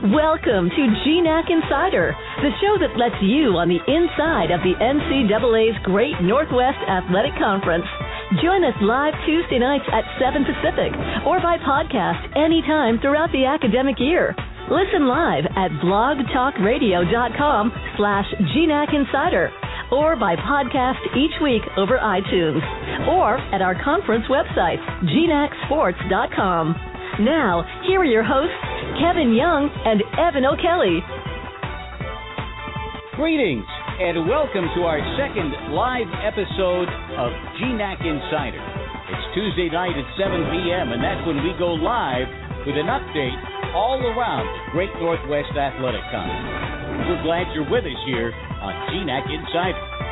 Welcome to GNAC Insider, the show that lets you on the inside of the NCAA's Great Northwest Athletic Conference. Join us live Tuesday nights at 7 Pacific or by podcast anytime throughout the academic year. Listen live at blogtalkradio.com slash GNAC Insider or by podcast each week over iTunes or at our conference website, gnacsports.com. Now, here are your hosts, Kevin Young and Evan O'Kelly. Greetings and welcome to our second live episode of GNAC Insider. It's Tuesday night at 7 p.m., and that's when we go live with an update all around the Great Northwest Athletic Conference. We're glad you're with us here on GNAC Insider.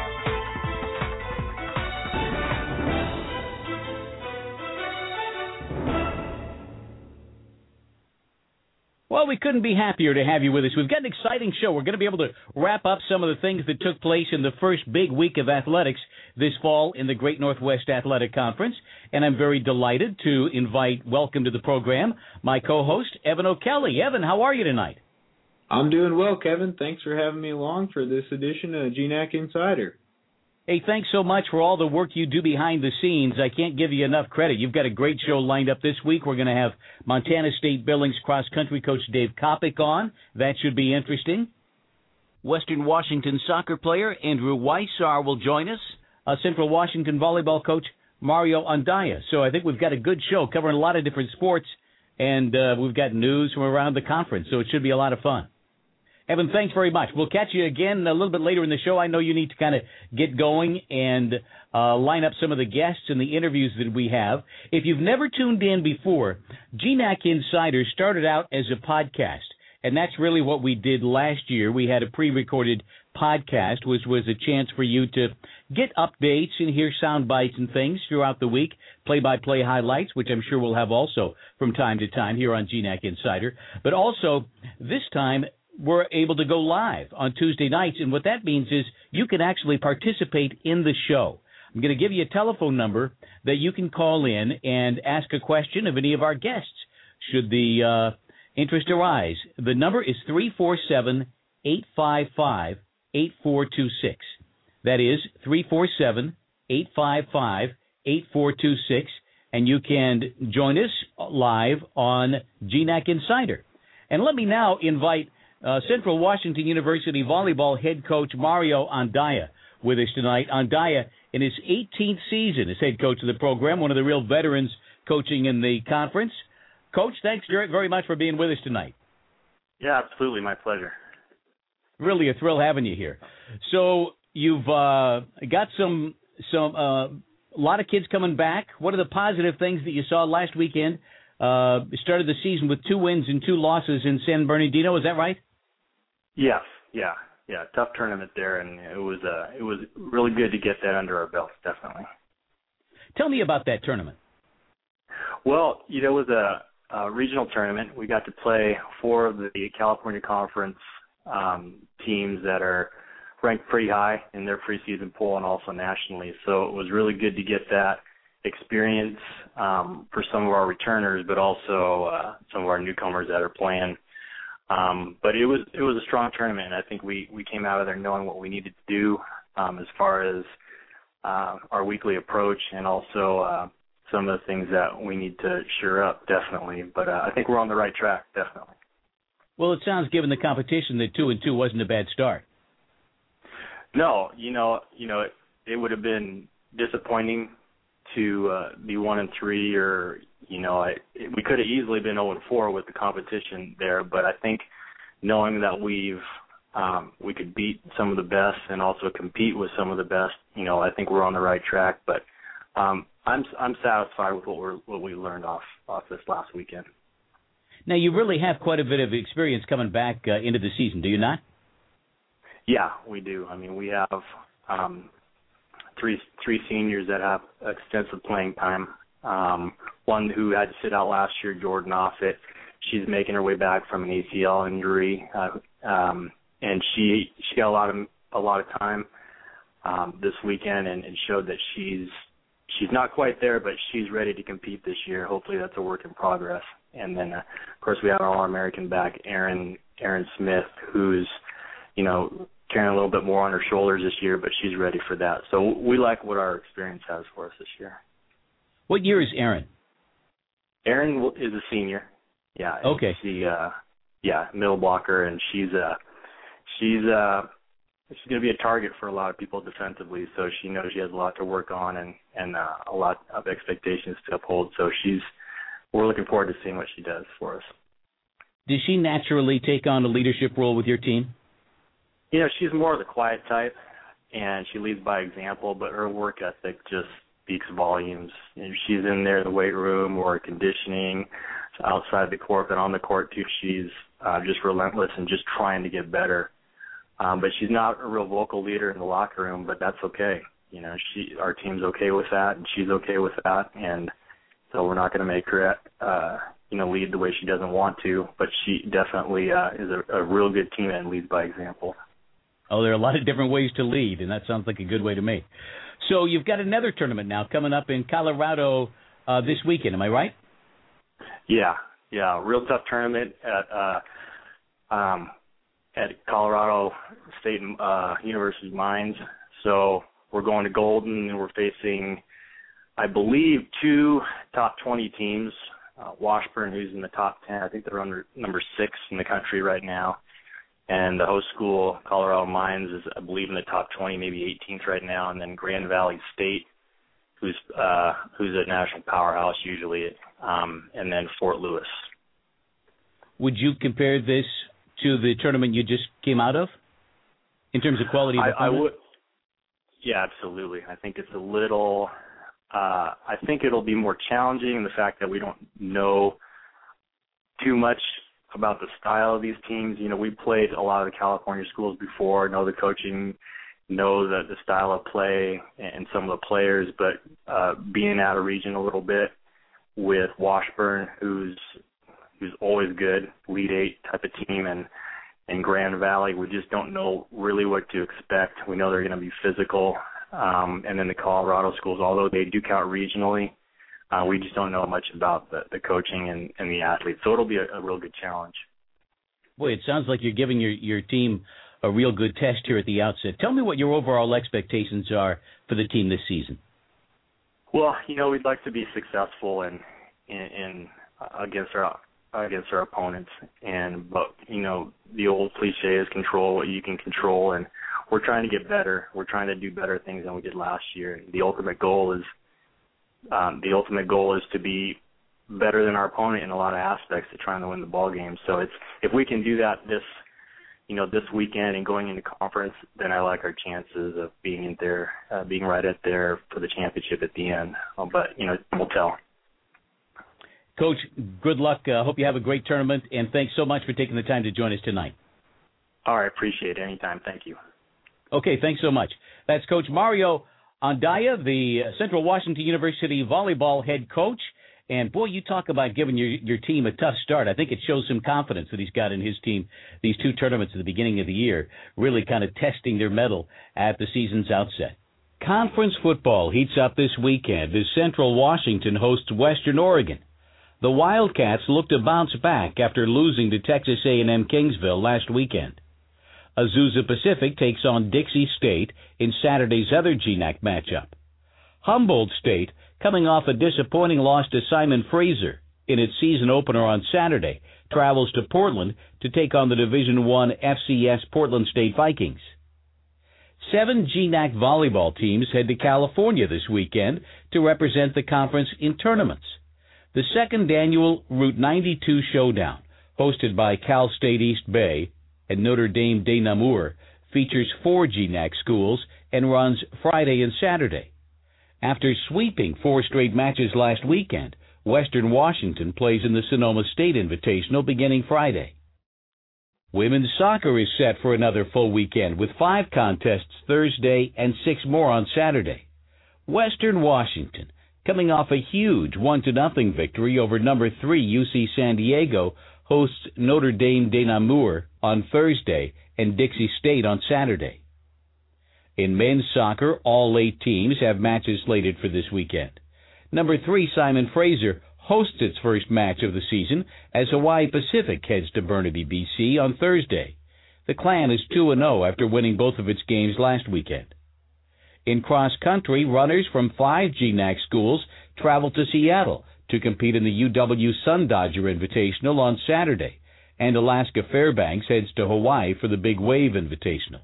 Well, we couldn't be happier to have you with us. We've got an exciting show. We're going to be able to wrap up some of the things that took place in the first big week of athletics this fall in the Great Northwest Athletic Conference. And I'm very delighted to invite, welcome to the program, my co host, Evan O'Kelly. Evan, how are you tonight? I'm doing well, Kevin. Thanks for having me along for this edition of GNAC Insider. Hey, thanks so much for all the work you do behind the scenes. I can't give you enough credit. You've got a great show lined up this week. We're going to have Montana State Billings cross country coach Dave Coppock on. That should be interesting. Western Washington soccer player Andrew Weishaar will join us. Uh, Central Washington volleyball coach Mario Andaya. So I think we've got a good show covering a lot of different sports, and uh, we've got news from around the conference. So it should be a lot of fun. Evan, thanks very much. We'll catch you again a little bit later in the show. I know you need to kind of get going and uh, line up some of the guests and the interviews that we have. If you've never tuned in before, GNAC Insider started out as a podcast, and that's really what we did last year. We had a pre-recorded podcast, which was a chance for you to get updates and hear sound bites and things throughout the week, play-by-play highlights, which I'm sure we'll have also from time to time here on GNAC Insider. But also this time we're able to go live on Tuesday nights. And what that means is you can actually participate in the show. I'm going to give you a telephone number that you can call in and ask a question of any of our guests should the uh, interest arise. The number is 347 855 8426. That is 347 855 8426. And you can join us live on GNAC Insider. And let me now invite uh, Central Washington University volleyball head coach Mario Andaya with us tonight. Andaya, in his 18th season as head coach of the program, one of the real veterans coaching in the conference. Coach, thanks very much for being with us tonight. Yeah, absolutely, my pleasure. Really a thrill having you here. So you've uh, got some some uh, a lot of kids coming back. What are the positive things that you saw last weekend? Uh, started the season with two wins and two losses in San Bernardino. Is that right? Yes, yeah, yeah. Tough tournament there, and it was uh, it was really good to get that under our belts, definitely. Tell me about that tournament. Well, you know, it was a, a regional tournament. We got to play four of the California Conference um, teams that are ranked pretty high in their preseason poll and also nationally. So it was really good to get that experience um, for some of our returners, but also uh, some of our newcomers that are playing um, but it was it was a strong tournament. I think we we came out of there knowing what we needed to do um, as far as uh, our weekly approach and also uh, some of the things that we need to sure up definitely. But uh, I think we're on the right track definitely. Well, it sounds given the competition that two and two wasn't a bad start. No, you know, you know, it, it would have been disappointing to uh, be one and three, or you know, I, we could have easily been 0 4 with the competition there. But I think knowing that we've um, we could beat some of the best and also compete with some of the best, you know, I think we're on the right track. But um, I'm I'm satisfied with what we're what we learned off off this last weekend. Now you really have quite a bit of experience coming back uh, into the season, do you not? Yeah, we do. I mean, we have um, three three seniors that have extensive playing time. Um, one who had to sit out last year, Jordan Offit. She's making her way back from an ACL injury, uh, um, and she she got a lot of a lot of time um, this weekend, and, and showed that she's she's not quite there, but she's ready to compete this year. Hopefully, that's a work in progress. And then uh, course, we have our All-American back, Aaron Aaron Smith, who's you know carrying a little bit more on her shoulders this year, but she's ready for that. So we like what our experience has for us this year. What year is Aaron? Aaron is a senior. Yeah. Okay. She, uh, yeah, middle blocker, and she's uh, she's uh, she's going to be a target for a lot of people defensively. So she knows she has a lot to work on and and uh, a lot of expectations to uphold. So she's we're looking forward to seeing what she does for us. Does she naturally take on a leadership role with your team? You know, she's more of the quiet type, and she leads by example. But her work ethic just speaks volumes. And she's in there in the weight room or conditioning, outside the court, but on the court too, she's uh, just relentless and just trying to get better. Um, but she's not a real vocal leader in the locker room, but that's okay. You know, she our team's okay with that, and she's okay with that, and so we're not going to make her, uh, you know, lead the way she doesn't want to. But she definitely uh, is a, a real good team and leads by example. Oh, there are a lot of different ways to lead, and that sounds like a good way to me. So you've got another tournament now coming up in Colorado uh, this weekend. Am I right? Yeah, yeah, real tough tournament at uh, um, at Colorado State uh, University Mines. So we're going to Golden, and we're facing, I believe, two top 20 teams. Uh, Washburn, who's in the top 10, I think they're under number six in the country right now, and the host school, Colorado Mines, is I believe in the top 20, maybe 18th right now, and then Grand Valley State, who's uh, who's a national powerhouse usually, um, and then Fort Lewis. Would you compare this to the tournament you just came out of in terms of quality? Of I, I would. Yeah, absolutely. I think it's a little. Uh, I think it'll be more challenging the fact that we don't know too much about the style of these teams. You know, we played a lot of the California schools before, know the coaching, know the the style of play and some of the players, but uh being out of region a little bit with Washburn who's who's always good, lead eight type of team and and Grand Valley, we just don't know really what to expect. We know they're going to be physical. Um, and then the Colorado schools, although they do count regionally, uh, we just don't know much about the, the coaching and, and the athletes. So it'll be a, a real good challenge. Boy, it sounds like you're giving your, your team a real good test here at the outset. Tell me what your overall expectations are for the team this season. Well, you know, we'd like to be successful in in, in uh, against our against our opponents, and but you know, the old cliche is control what you can control, and we're trying to get better. We're trying to do better things than we did last year. The ultimate goal is um, the ultimate goal is to be better than our opponent in a lot of aspects to trying to win the ball game. So it's if we can do that this you know this weekend and going into conference, then I like our chances of being in there, uh, being right at there for the championship at the end. Um, but you know we'll tell. Coach, good luck. I uh, hope you have a great tournament, and thanks so much for taking the time to join us tonight. All right, appreciate it. Anytime. Thank you. Okay, thanks so much. That's Coach Mario Andaya, the Central Washington University volleyball head coach. And boy, you talk about giving your your team a tough start. I think it shows some confidence that he's got in his team. These two tournaments at the beginning of the year, really kind of testing their mettle at the season's outset. Conference football heats up this weekend as Central Washington hosts Western Oregon. The Wildcats look to bounce back after losing to Texas A&M Kingsville last weekend. Azusa Pacific takes on Dixie State in Saturday's other GNAC matchup. Humboldt State coming off a disappointing loss to Simon Fraser in its season opener on Saturday, travels to Portland to take on the Division One FCS Portland State Vikings. Seven GNAC volleyball teams head to California this weekend to represent the conference in tournaments. The second annual Route 92 Showdown, hosted by Cal State East Bay and Notre Dame de Namur, features four GNAC schools and runs Friday and Saturday. After sweeping four straight matches last weekend, Western Washington plays in the Sonoma State Invitational beginning Friday. Women's soccer is set for another full weekend with five contests Thursday and six more on Saturday. Western Washington, coming off a huge 1 to nothing victory over number 3 UC San Diego, hosts Notre Dame de Namur on Thursday and Dixie State on Saturday. In men's soccer, all eight teams have matches slated for this weekend. Number three, Simon Fraser, hosts its first match of the season as Hawaii Pacific heads to Burnaby, BC on Thursday. The Clan is 2 0 after winning both of its games last weekend. In cross country, runners from five GNAC schools travel to Seattle to compete in the UW Sun Dodger Invitational on Saturday, and Alaska Fairbanks heads to Hawaii for the Big Wave Invitational.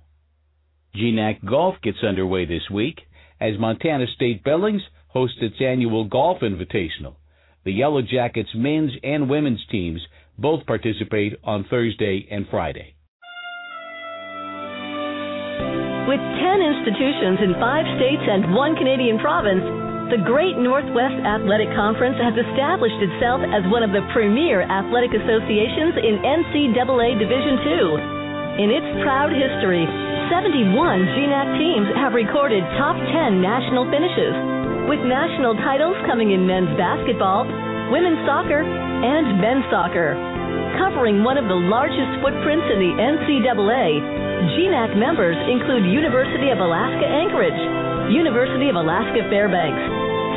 GNAC Golf gets underway this week as Montana State Billings hosts its annual Golf Invitational. The Yellow Jackets men's and women's teams both participate on Thursday and Friday. With 10 institutions in five states and one Canadian province, the Great Northwest Athletic Conference has established itself as one of the premier athletic associations in NCAA Division II. In its proud history, 71 GNAC teams have recorded top 10 national finishes, with national titles coming in men's basketball, women's soccer, and men's soccer. Covering one of the largest footprints in the NCAA, GNAC members include University of Alaska Anchorage, University of Alaska Fairbanks,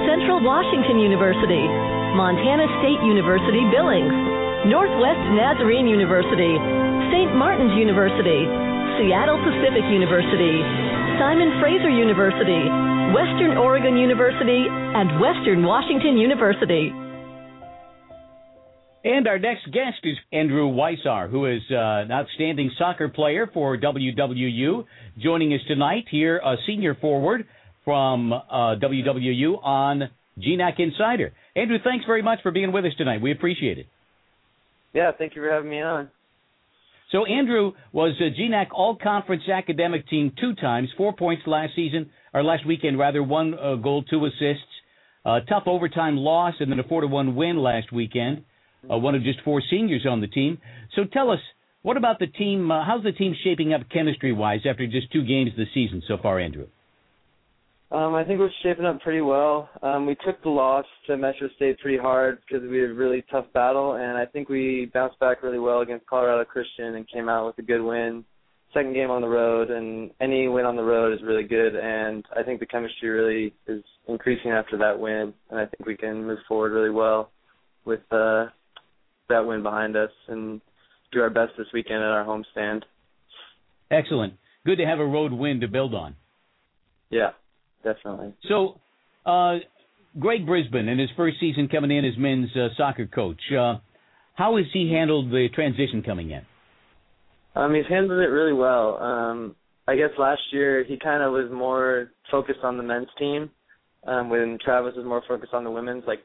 Central Washington University, Montana State University Billings, Northwest Nazarene University, St. Martin's University, Seattle Pacific University, Simon Fraser University, Western Oregon University, and Western Washington University. And our next guest is Andrew Weishaar, who is uh, an outstanding soccer player for WWU, joining us tonight here, a senior forward from uh, WWU on GNAC Insider. Andrew, thanks very much for being with us tonight. We appreciate it. Yeah, thank you for having me on. So Andrew was a GNAC All-Conference Academic Team two times, four points last season or last weekend rather, one uh, goal, two assists, a tough overtime loss, and then a four to one win last weekend uh, one of just four seniors on the team. So tell us, what about the team? Uh, how's the team shaping up chemistry wise after just two games this season so far, Andrew? Um, I think we're shaping up pretty well. Um, we took the loss to Metro State pretty hard because we had a really tough battle, and I think we bounced back really well against Colorado Christian and came out with a good win. Second game on the road, and any win on the road is really good, and I think the chemistry really is increasing after that win, and I think we can move forward really well with uh, that win behind us and do our best this weekend at our home stand. Excellent. Good to have a road win to build on. Yeah, definitely. So, uh, Greg Brisbin in his first season coming in as men's uh, soccer coach, uh, how has he handled the transition coming in? Um, he's handled it really well. Um, I guess last year he kind of was more focused on the men's team, um, when Travis was more focused on the women's. Like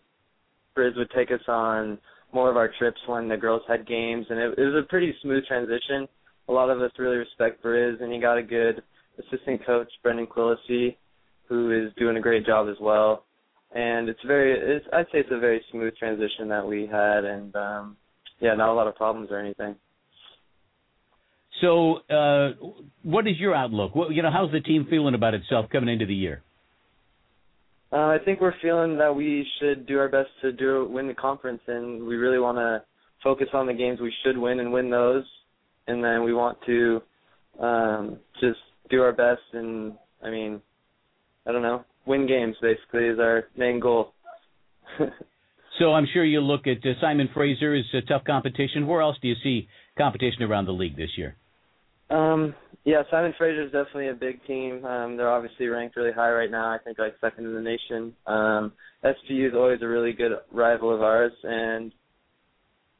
Briz would take us on more of our trips when the girls had games, and it, it was a pretty smooth transition. A lot of us really respect Briz, and he got a good assistant coach, Brendan Quillisi, who is doing a great job as well. And it's very, it's, I'd say it's a very smooth transition that we had, and um, yeah, not a lot of problems or anything. So, uh, what is your outlook? What, you know, how's the team feeling about itself coming into the year? Uh, I think we're feeling that we should do our best to do win the conference, and we really want to focus on the games we should win and win those, and then we want to um, just do our best and I mean, I don't know, win games basically is our main goal. so I'm sure you look at uh, Simon Fraser as a tough competition. Where else do you see competition around the league this year? Um, yeah, Simon Fraser is definitely a big team. Um, they're obviously ranked really high right now. I think like second in the nation. Um, SPU is always a really good rival of ours, and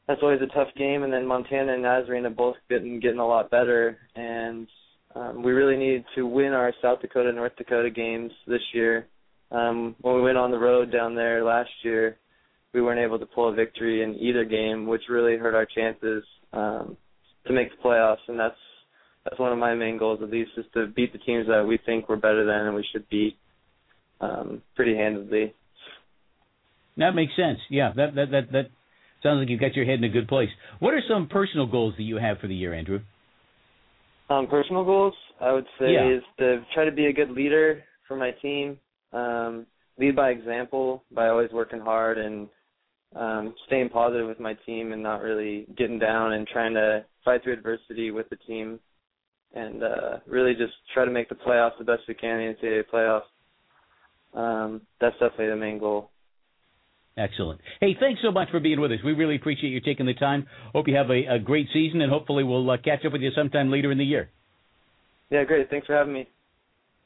that's always a tough game. And then Montana and Nazarene have both been getting a lot better, and um, we really need to win our South Dakota North Dakota games this year. Um, when we went on the road down there last year, we weren't able to pull a victory in either game, which really hurt our chances um, to make the playoffs, and that's that's one of my main goals at least is to beat the teams that we think we're better than and we should beat um, pretty handedly. That makes sense. Yeah, that that that that sounds like you've got your head in a good place. What are some personal goals that you have for the year, Andrew? Um, personal goals, I would say, yeah. is to try to be a good leader for my team. Um, lead by example by always working hard and um, staying positive with my team and not really getting down and trying to fight through adversity with the team and uh, really just try to make the playoffs the best we can in the NCAA playoffs. Um, that's definitely the main goal. Excellent. Hey, thanks so much for being with us. We really appreciate you taking the time. Hope you have a, a great season, and hopefully we'll uh, catch up with you sometime later in the year. Yeah, great. Thanks for having me.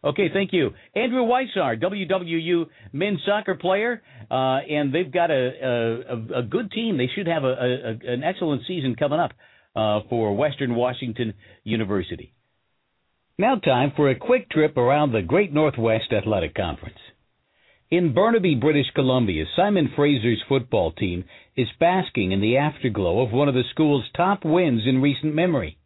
Okay, thank you. Andrew Weishaar, WWU men's soccer player, uh, and they've got a, a, a good team. They should have a, an excellent season coming up uh, for Western Washington University. Now, time for a quick trip around the Great Northwest Athletic Conference. In Burnaby, British Columbia, Simon Fraser's football team is basking in the afterglow of one of the school's top wins in recent memory.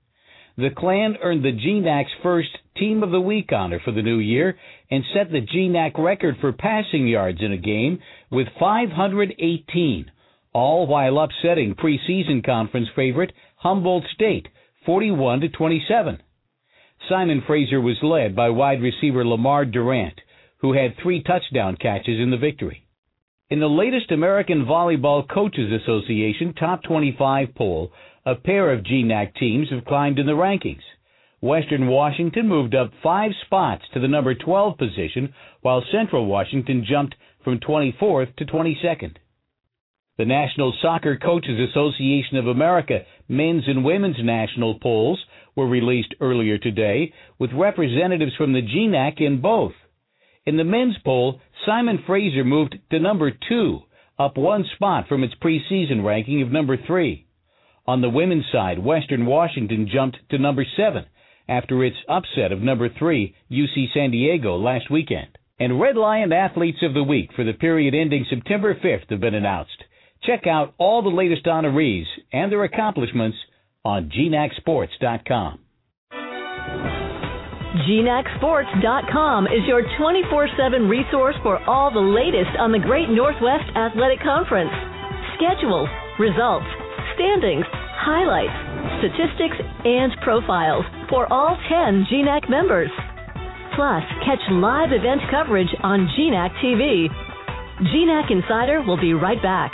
The Clan earned the GNAC's first Team of the Week honor for the new year and set the GNAC record for passing yards in a game with 518, all while upsetting preseason conference favorite Humboldt State 41 to 27. Simon Fraser was led by wide receiver Lamar Durant, who had three touchdown catches in the victory. In the latest American Volleyball Coaches Association Top 25 poll, a pair of GNAC teams have climbed in the rankings. Western Washington moved up five spots to the number 12 position, while Central Washington jumped from 24th to 22nd. The National Soccer Coaches Association of America men's and women's national polls were released earlier today, with representatives from the GNAC in both. In the men's poll, Simon Fraser moved to number two, up one spot from its preseason ranking of number three. On the women's side, Western Washington jumped to number seven after its upset of number three, UC San Diego, last weekend. And Red Lion Athletes of the Week for the period ending September 5th have been announced. Check out all the latest honorees and their accomplishments on GNACSports.com. GNACSports.com is your 24 7 resource for all the latest on the Great Northwest Athletic Conference. Schedules, results, standings, highlights, statistics, and profiles for all 10 GNAC members. Plus, catch live event coverage on GNAC TV. GNAC Insider will be right back.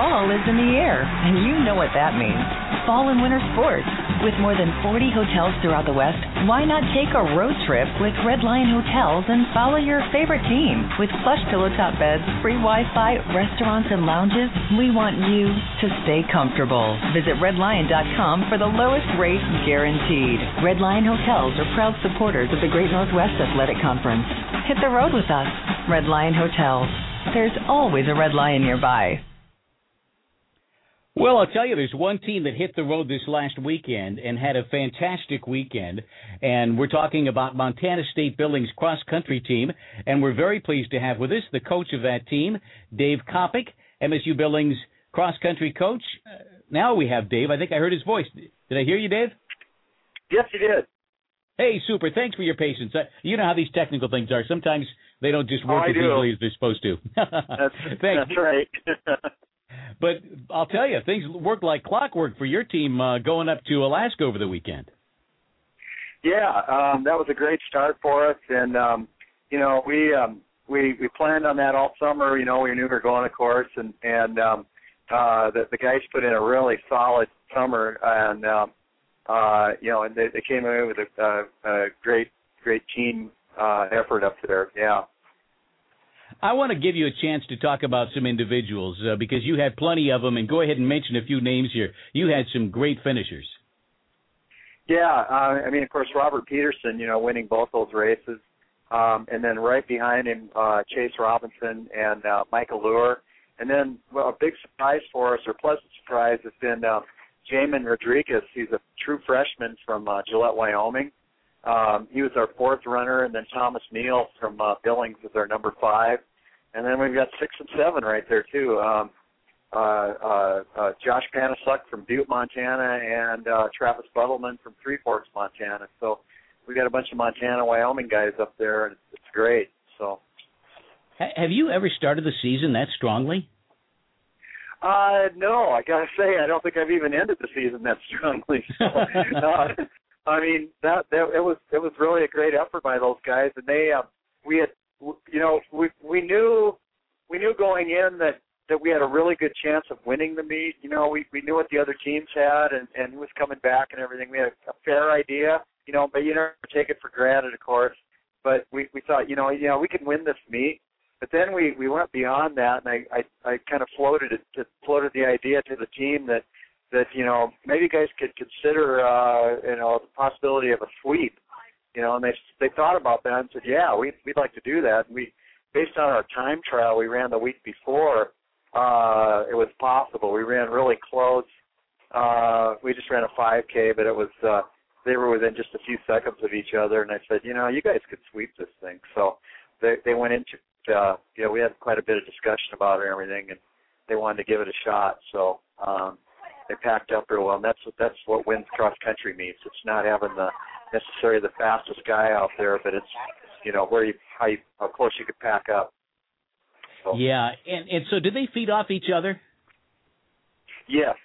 Fall is in the air, and you know what that means. Fall and winter sports. With more than 40 hotels throughout the West, why not take a road trip with Red Lion Hotels and follow your favorite team? With plush pillow top beds, free Wi-Fi, restaurants, and lounges, we want you to stay comfortable. Visit redlion.com for the lowest rate guaranteed. Red Lion Hotels are proud supporters of the Great Northwest Athletic Conference. Hit the road with us. Red Lion Hotels. There's always a Red Lion nearby. Well, I'll tell you, there's one team that hit the road this last weekend and had a fantastic weekend. And we're talking about Montana State Billings cross country team. And we're very pleased to have with us the coach of that team, Dave Coppock, MSU Billings cross country coach. Uh, now we have Dave. I think I heard his voice. Did I hear you, Dave? Yes, you did. Hey, super. Thanks for your patience. Uh, you know how these technical things are. Sometimes they don't just work oh, as easily as they're supposed to. that's, that's right. But I'll tell you, things worked like clockwork for your team uh, going up to Alaska over the weekend. Yeah, um, that was a great start for us, and um, you know we um, we we planned on that all summer. You know we knew we were going, of course, and and um, uh, the, the guys put in a really solid summer, and um, uh, you know, and they, they came away with a, a, a great great team uh, effort up there. Yeah. I want to give you a chance to talk about some individuals uh, because you had plenty of them, and go ahead and mention a few names here. You had some great finishers. Yeah, uh, I mean, of course, Robert Peterson, you know, winning both those races, um, and then right behind him, uh, Chase Robinson and uh, Michael Lure, and then well, a big surprise for us, or pleasant surprise, has been uh, Jamin Rodriguez. He's a true freshman from uh, Gillette, Wyoming. Um, he was our fourth runner, and then Thomas Neal from uh, Billings is our number five, and then we've got six and seven right there too. Um, uh, uh, uh, Josh Panasuk from Butte, Montana, and uh, Travis Buttleman from Three Forks, Montana. So we got a bunch of Montana, Wyoming guys up there, and it's great. So. Have you ever started the season that strongly? Uh, no, I gotta say, I don't think I've even ended the season that strongly. So, uh, I mean, that, that it was it was really a great effort by those guys, and they uh, we had you know we we knew we knew going in that that we had a really good chance of winning the meet. You know, we we knew what the other teams had and and who was coming back and everything. We had a fair idea, you know, but you never take it for granted, of course. but we we thought, you know, you know, we can win this meet. But then we we went beyond that, and I I, I kind of floated it to, floated the idea to the team that that you know maybe you guys could consider uh, you know the possibility of a sweep, you know, and they they thought about that and said, yeah, we we'd like to do that. And we based on our time trial we ran the week before, uh, it was possible. We ran really close. Uh, we just ran a 5K, but it was uh, they were within just a few seconds of each other, and I said, you know, you guys could sweep this thing. So they they went into uh, you know we had quite a bit of discussion about it and everything, and they wanted to give it a shot. So um, they packed up real well, and that's that's what wins cross country meets. It's not having the necessarily the fastest guy out there, but it's you know where you how you how close you could pack up. So. Yeah, and and so do they feed off each other? Yes,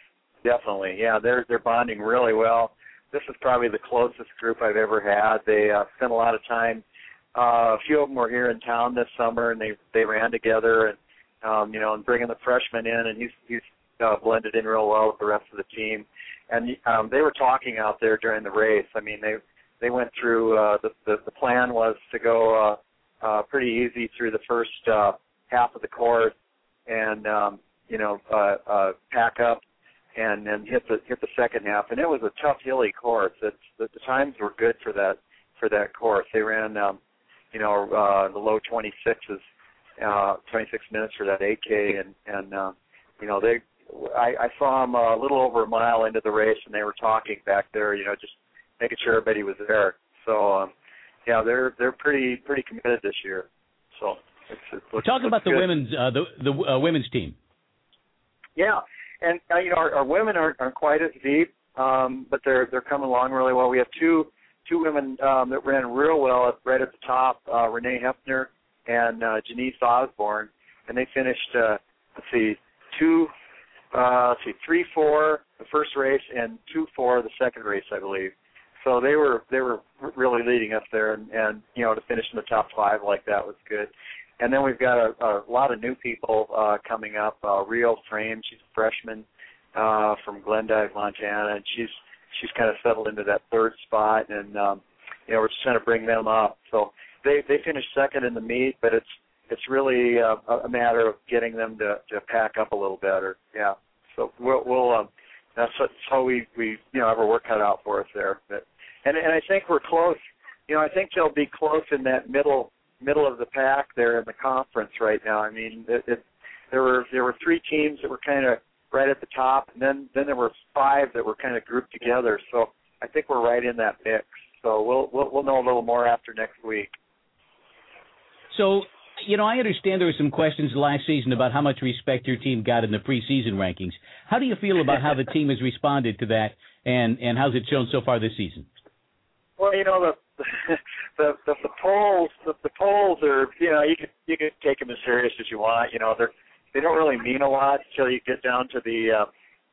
definitely. Yeah, they're they're bonding really well this is probably the closest group I've ever had. They uh, spent a lot of time. Uh, a few of them were here in town this summer, and they they ran together, and um, you know, and bringing the freshman in, and he's he's uh, blended in real well with the rest of the team. And um, they were talking out there during the race. I mean, they they went through. Uh, the, the the plan was to go uh, uh, pretty easy through the first uh, half of the course, and um, you know, uh, uh, pack up and then hit the hit the second half. And it was a tough hilly course. It's the, the times were good for that for that course. They ran um, you know uh, the low 26s, uh, 26 minutes for that 8K, and and uh, you know they. I, I saw them a little over a mile into the race, and they were talking back there. You know, just making sure everybody was there. So, um, yeah, they're they're pretty pretty committed this year. So, it's, it looks, talking about good. the women's uh, the the uh, women's team. Yeah, and uh, you know our, our women aren't, aren't quite as deep, um, but they're they're coming along really well. We have two two women um, that ran real well at, right at the top, uh, Renee Hefner and uh, Janice Osborne, and they finished uh, let's see two uh, let's see three four the first race and two four the second race I believe. So they were they were really leading us there, and, and you know to finish in the top five like that was good. And then we've got a, a lot of new people uh, coming up. Uh, Rio Frame, she's a freshman uh, from Glendive, Montana, and she's she's kind of settled into that third spot. And um, you know, we're just trying to bring them up. So they they finished second in the meet, but it's it's really uh, a matter of getting them to to pack up a little better. Yeah. So we'll we'll um, that's how we we you know have our work cut out for us there. But and and I think we're close. You know, I think they'll be close in that middle middle of the pack there in the conference right now. I mean, it, it, there were there were three teams that were kind of right at the top, and then then there were five that were kind of grouped together. So I think we're right in that mix. So we'll we'll, we'll know a little more after next week. So you know, I understand there were some questions last season about how much respect your team got in the preseason rankings. How do you feel about how the team has responded to that, and and how's it shown so far this season? Well, you know, the the the, the polls the, the polls are you know you can you can take them as serious as you want. You know, they're they don't really mean a lot until you get down to the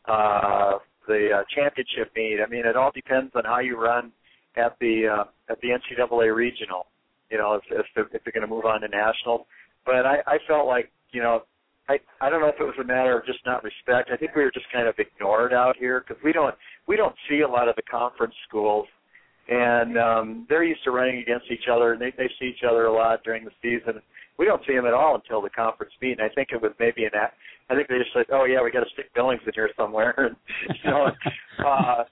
uh, uh, the uh, championship meet. I mean, it all depends on how you run at the uh, at the NCAA regional. You know, if if they're, if they're going to move on to national. But I I felt like you know I I don't know if it was a matter of just not respect. I think we were just kind of ignored out here because we don't we don't see a lot of the conference schools and um, they're used to running against each other, and they they see each other a lot during the season. We don't see them at all until the conference meet, and I think it was maybe an. I think they just said, "Oh yeah, we got to stick Billings in here somewhere," and know. uh,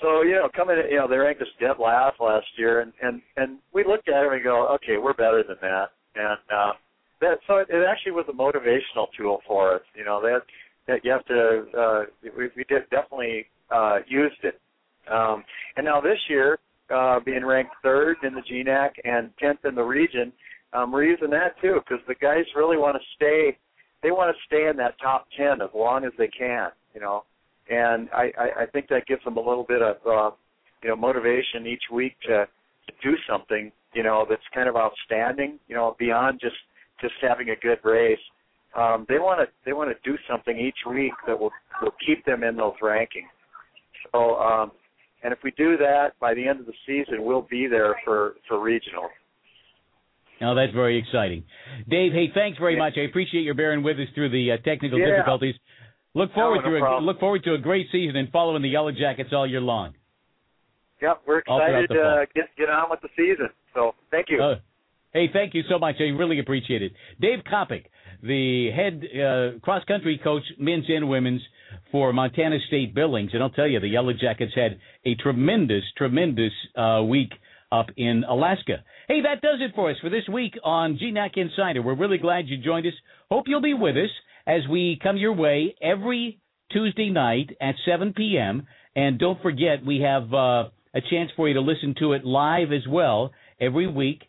so you know, coming, you know, they ranked us dead last last year, and and and we looked at it and go, okay, we're better than that, and uh, that so it, it actually was a motivational tool for us. You know, that that you have to, uh, we we did definitely uh, used it um, and now this year, uh, being ranked third in the GNAC and tenth in the region, um, we're using that too because the guys really want to stay. They want to stay in that top ten as long as they can, you know. And I, I, I think that gives them a little bit of, uh, you know, motivation each week to, to do something, you know, that's kind of outstanding, you know, beyond just just having a good race. Um, they want to they want to do something each week that will will keep them in those rankings. So um, and if we do that by the end of the season, we'll be there for for regional. Now that's very exciting, Dave. Hey, thanks very much. I appreciate your bearing with us through the uh, technical yeah. difficulties. Look forward no, no to problem. a, look forward to a great season and following the Yellow Jackets all year long. Yep, we're excited to uh, get get on with the season. So thank you. Uh, hey, thank you so much. I really appreciate it. Dave Coppock, the head uh, cross country coach, men's and women's for Montana State Billings, and I'll tell you, the Yellow Jackets had a tremendous, tremendous uh, week up in Alaska. Hey, that does it for us for this week on GNAC Insider. We're really glad you joined us. Hope you'll be with us as we come your way every Tuesday night at 7 p.m. And don't forget, we have uh, a chance for you to listen to it live as well every week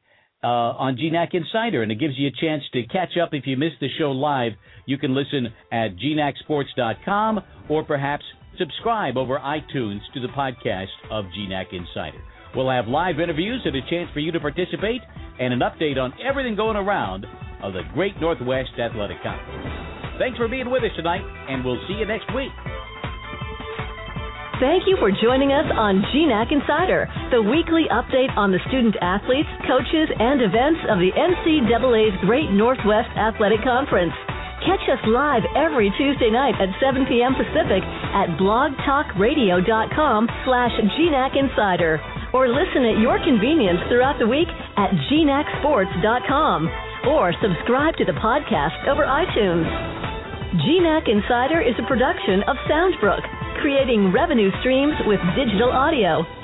uh, on GNAC Insider, and it gives you a chance to catch up if you missed the show live. You can listen at gnacsports.com or perhaps subscribe over iTunes to the podcast of GNAC Insider. We'll have live interviews and a chance for you to participate and an update on everything going around of the Great Northwest Athletic Conference. Thanks for being with us tonight, and we'll see you next week. Thank you for joining us on GNAC Insider, the weekly update on the student athletes, coaches, and events of the NCAA's Great Northwest Athletic Conference. Catch us live every Tuesday night at 7 p.m. Pacific at blogtalkradio.com slash GNAC Insider or listen at your convenience throughout the week at gnacsports.com or subscribe to the podcast over iTunes. GNAC Insider is a production of Soundbrook, creating revenue streams with digital audio.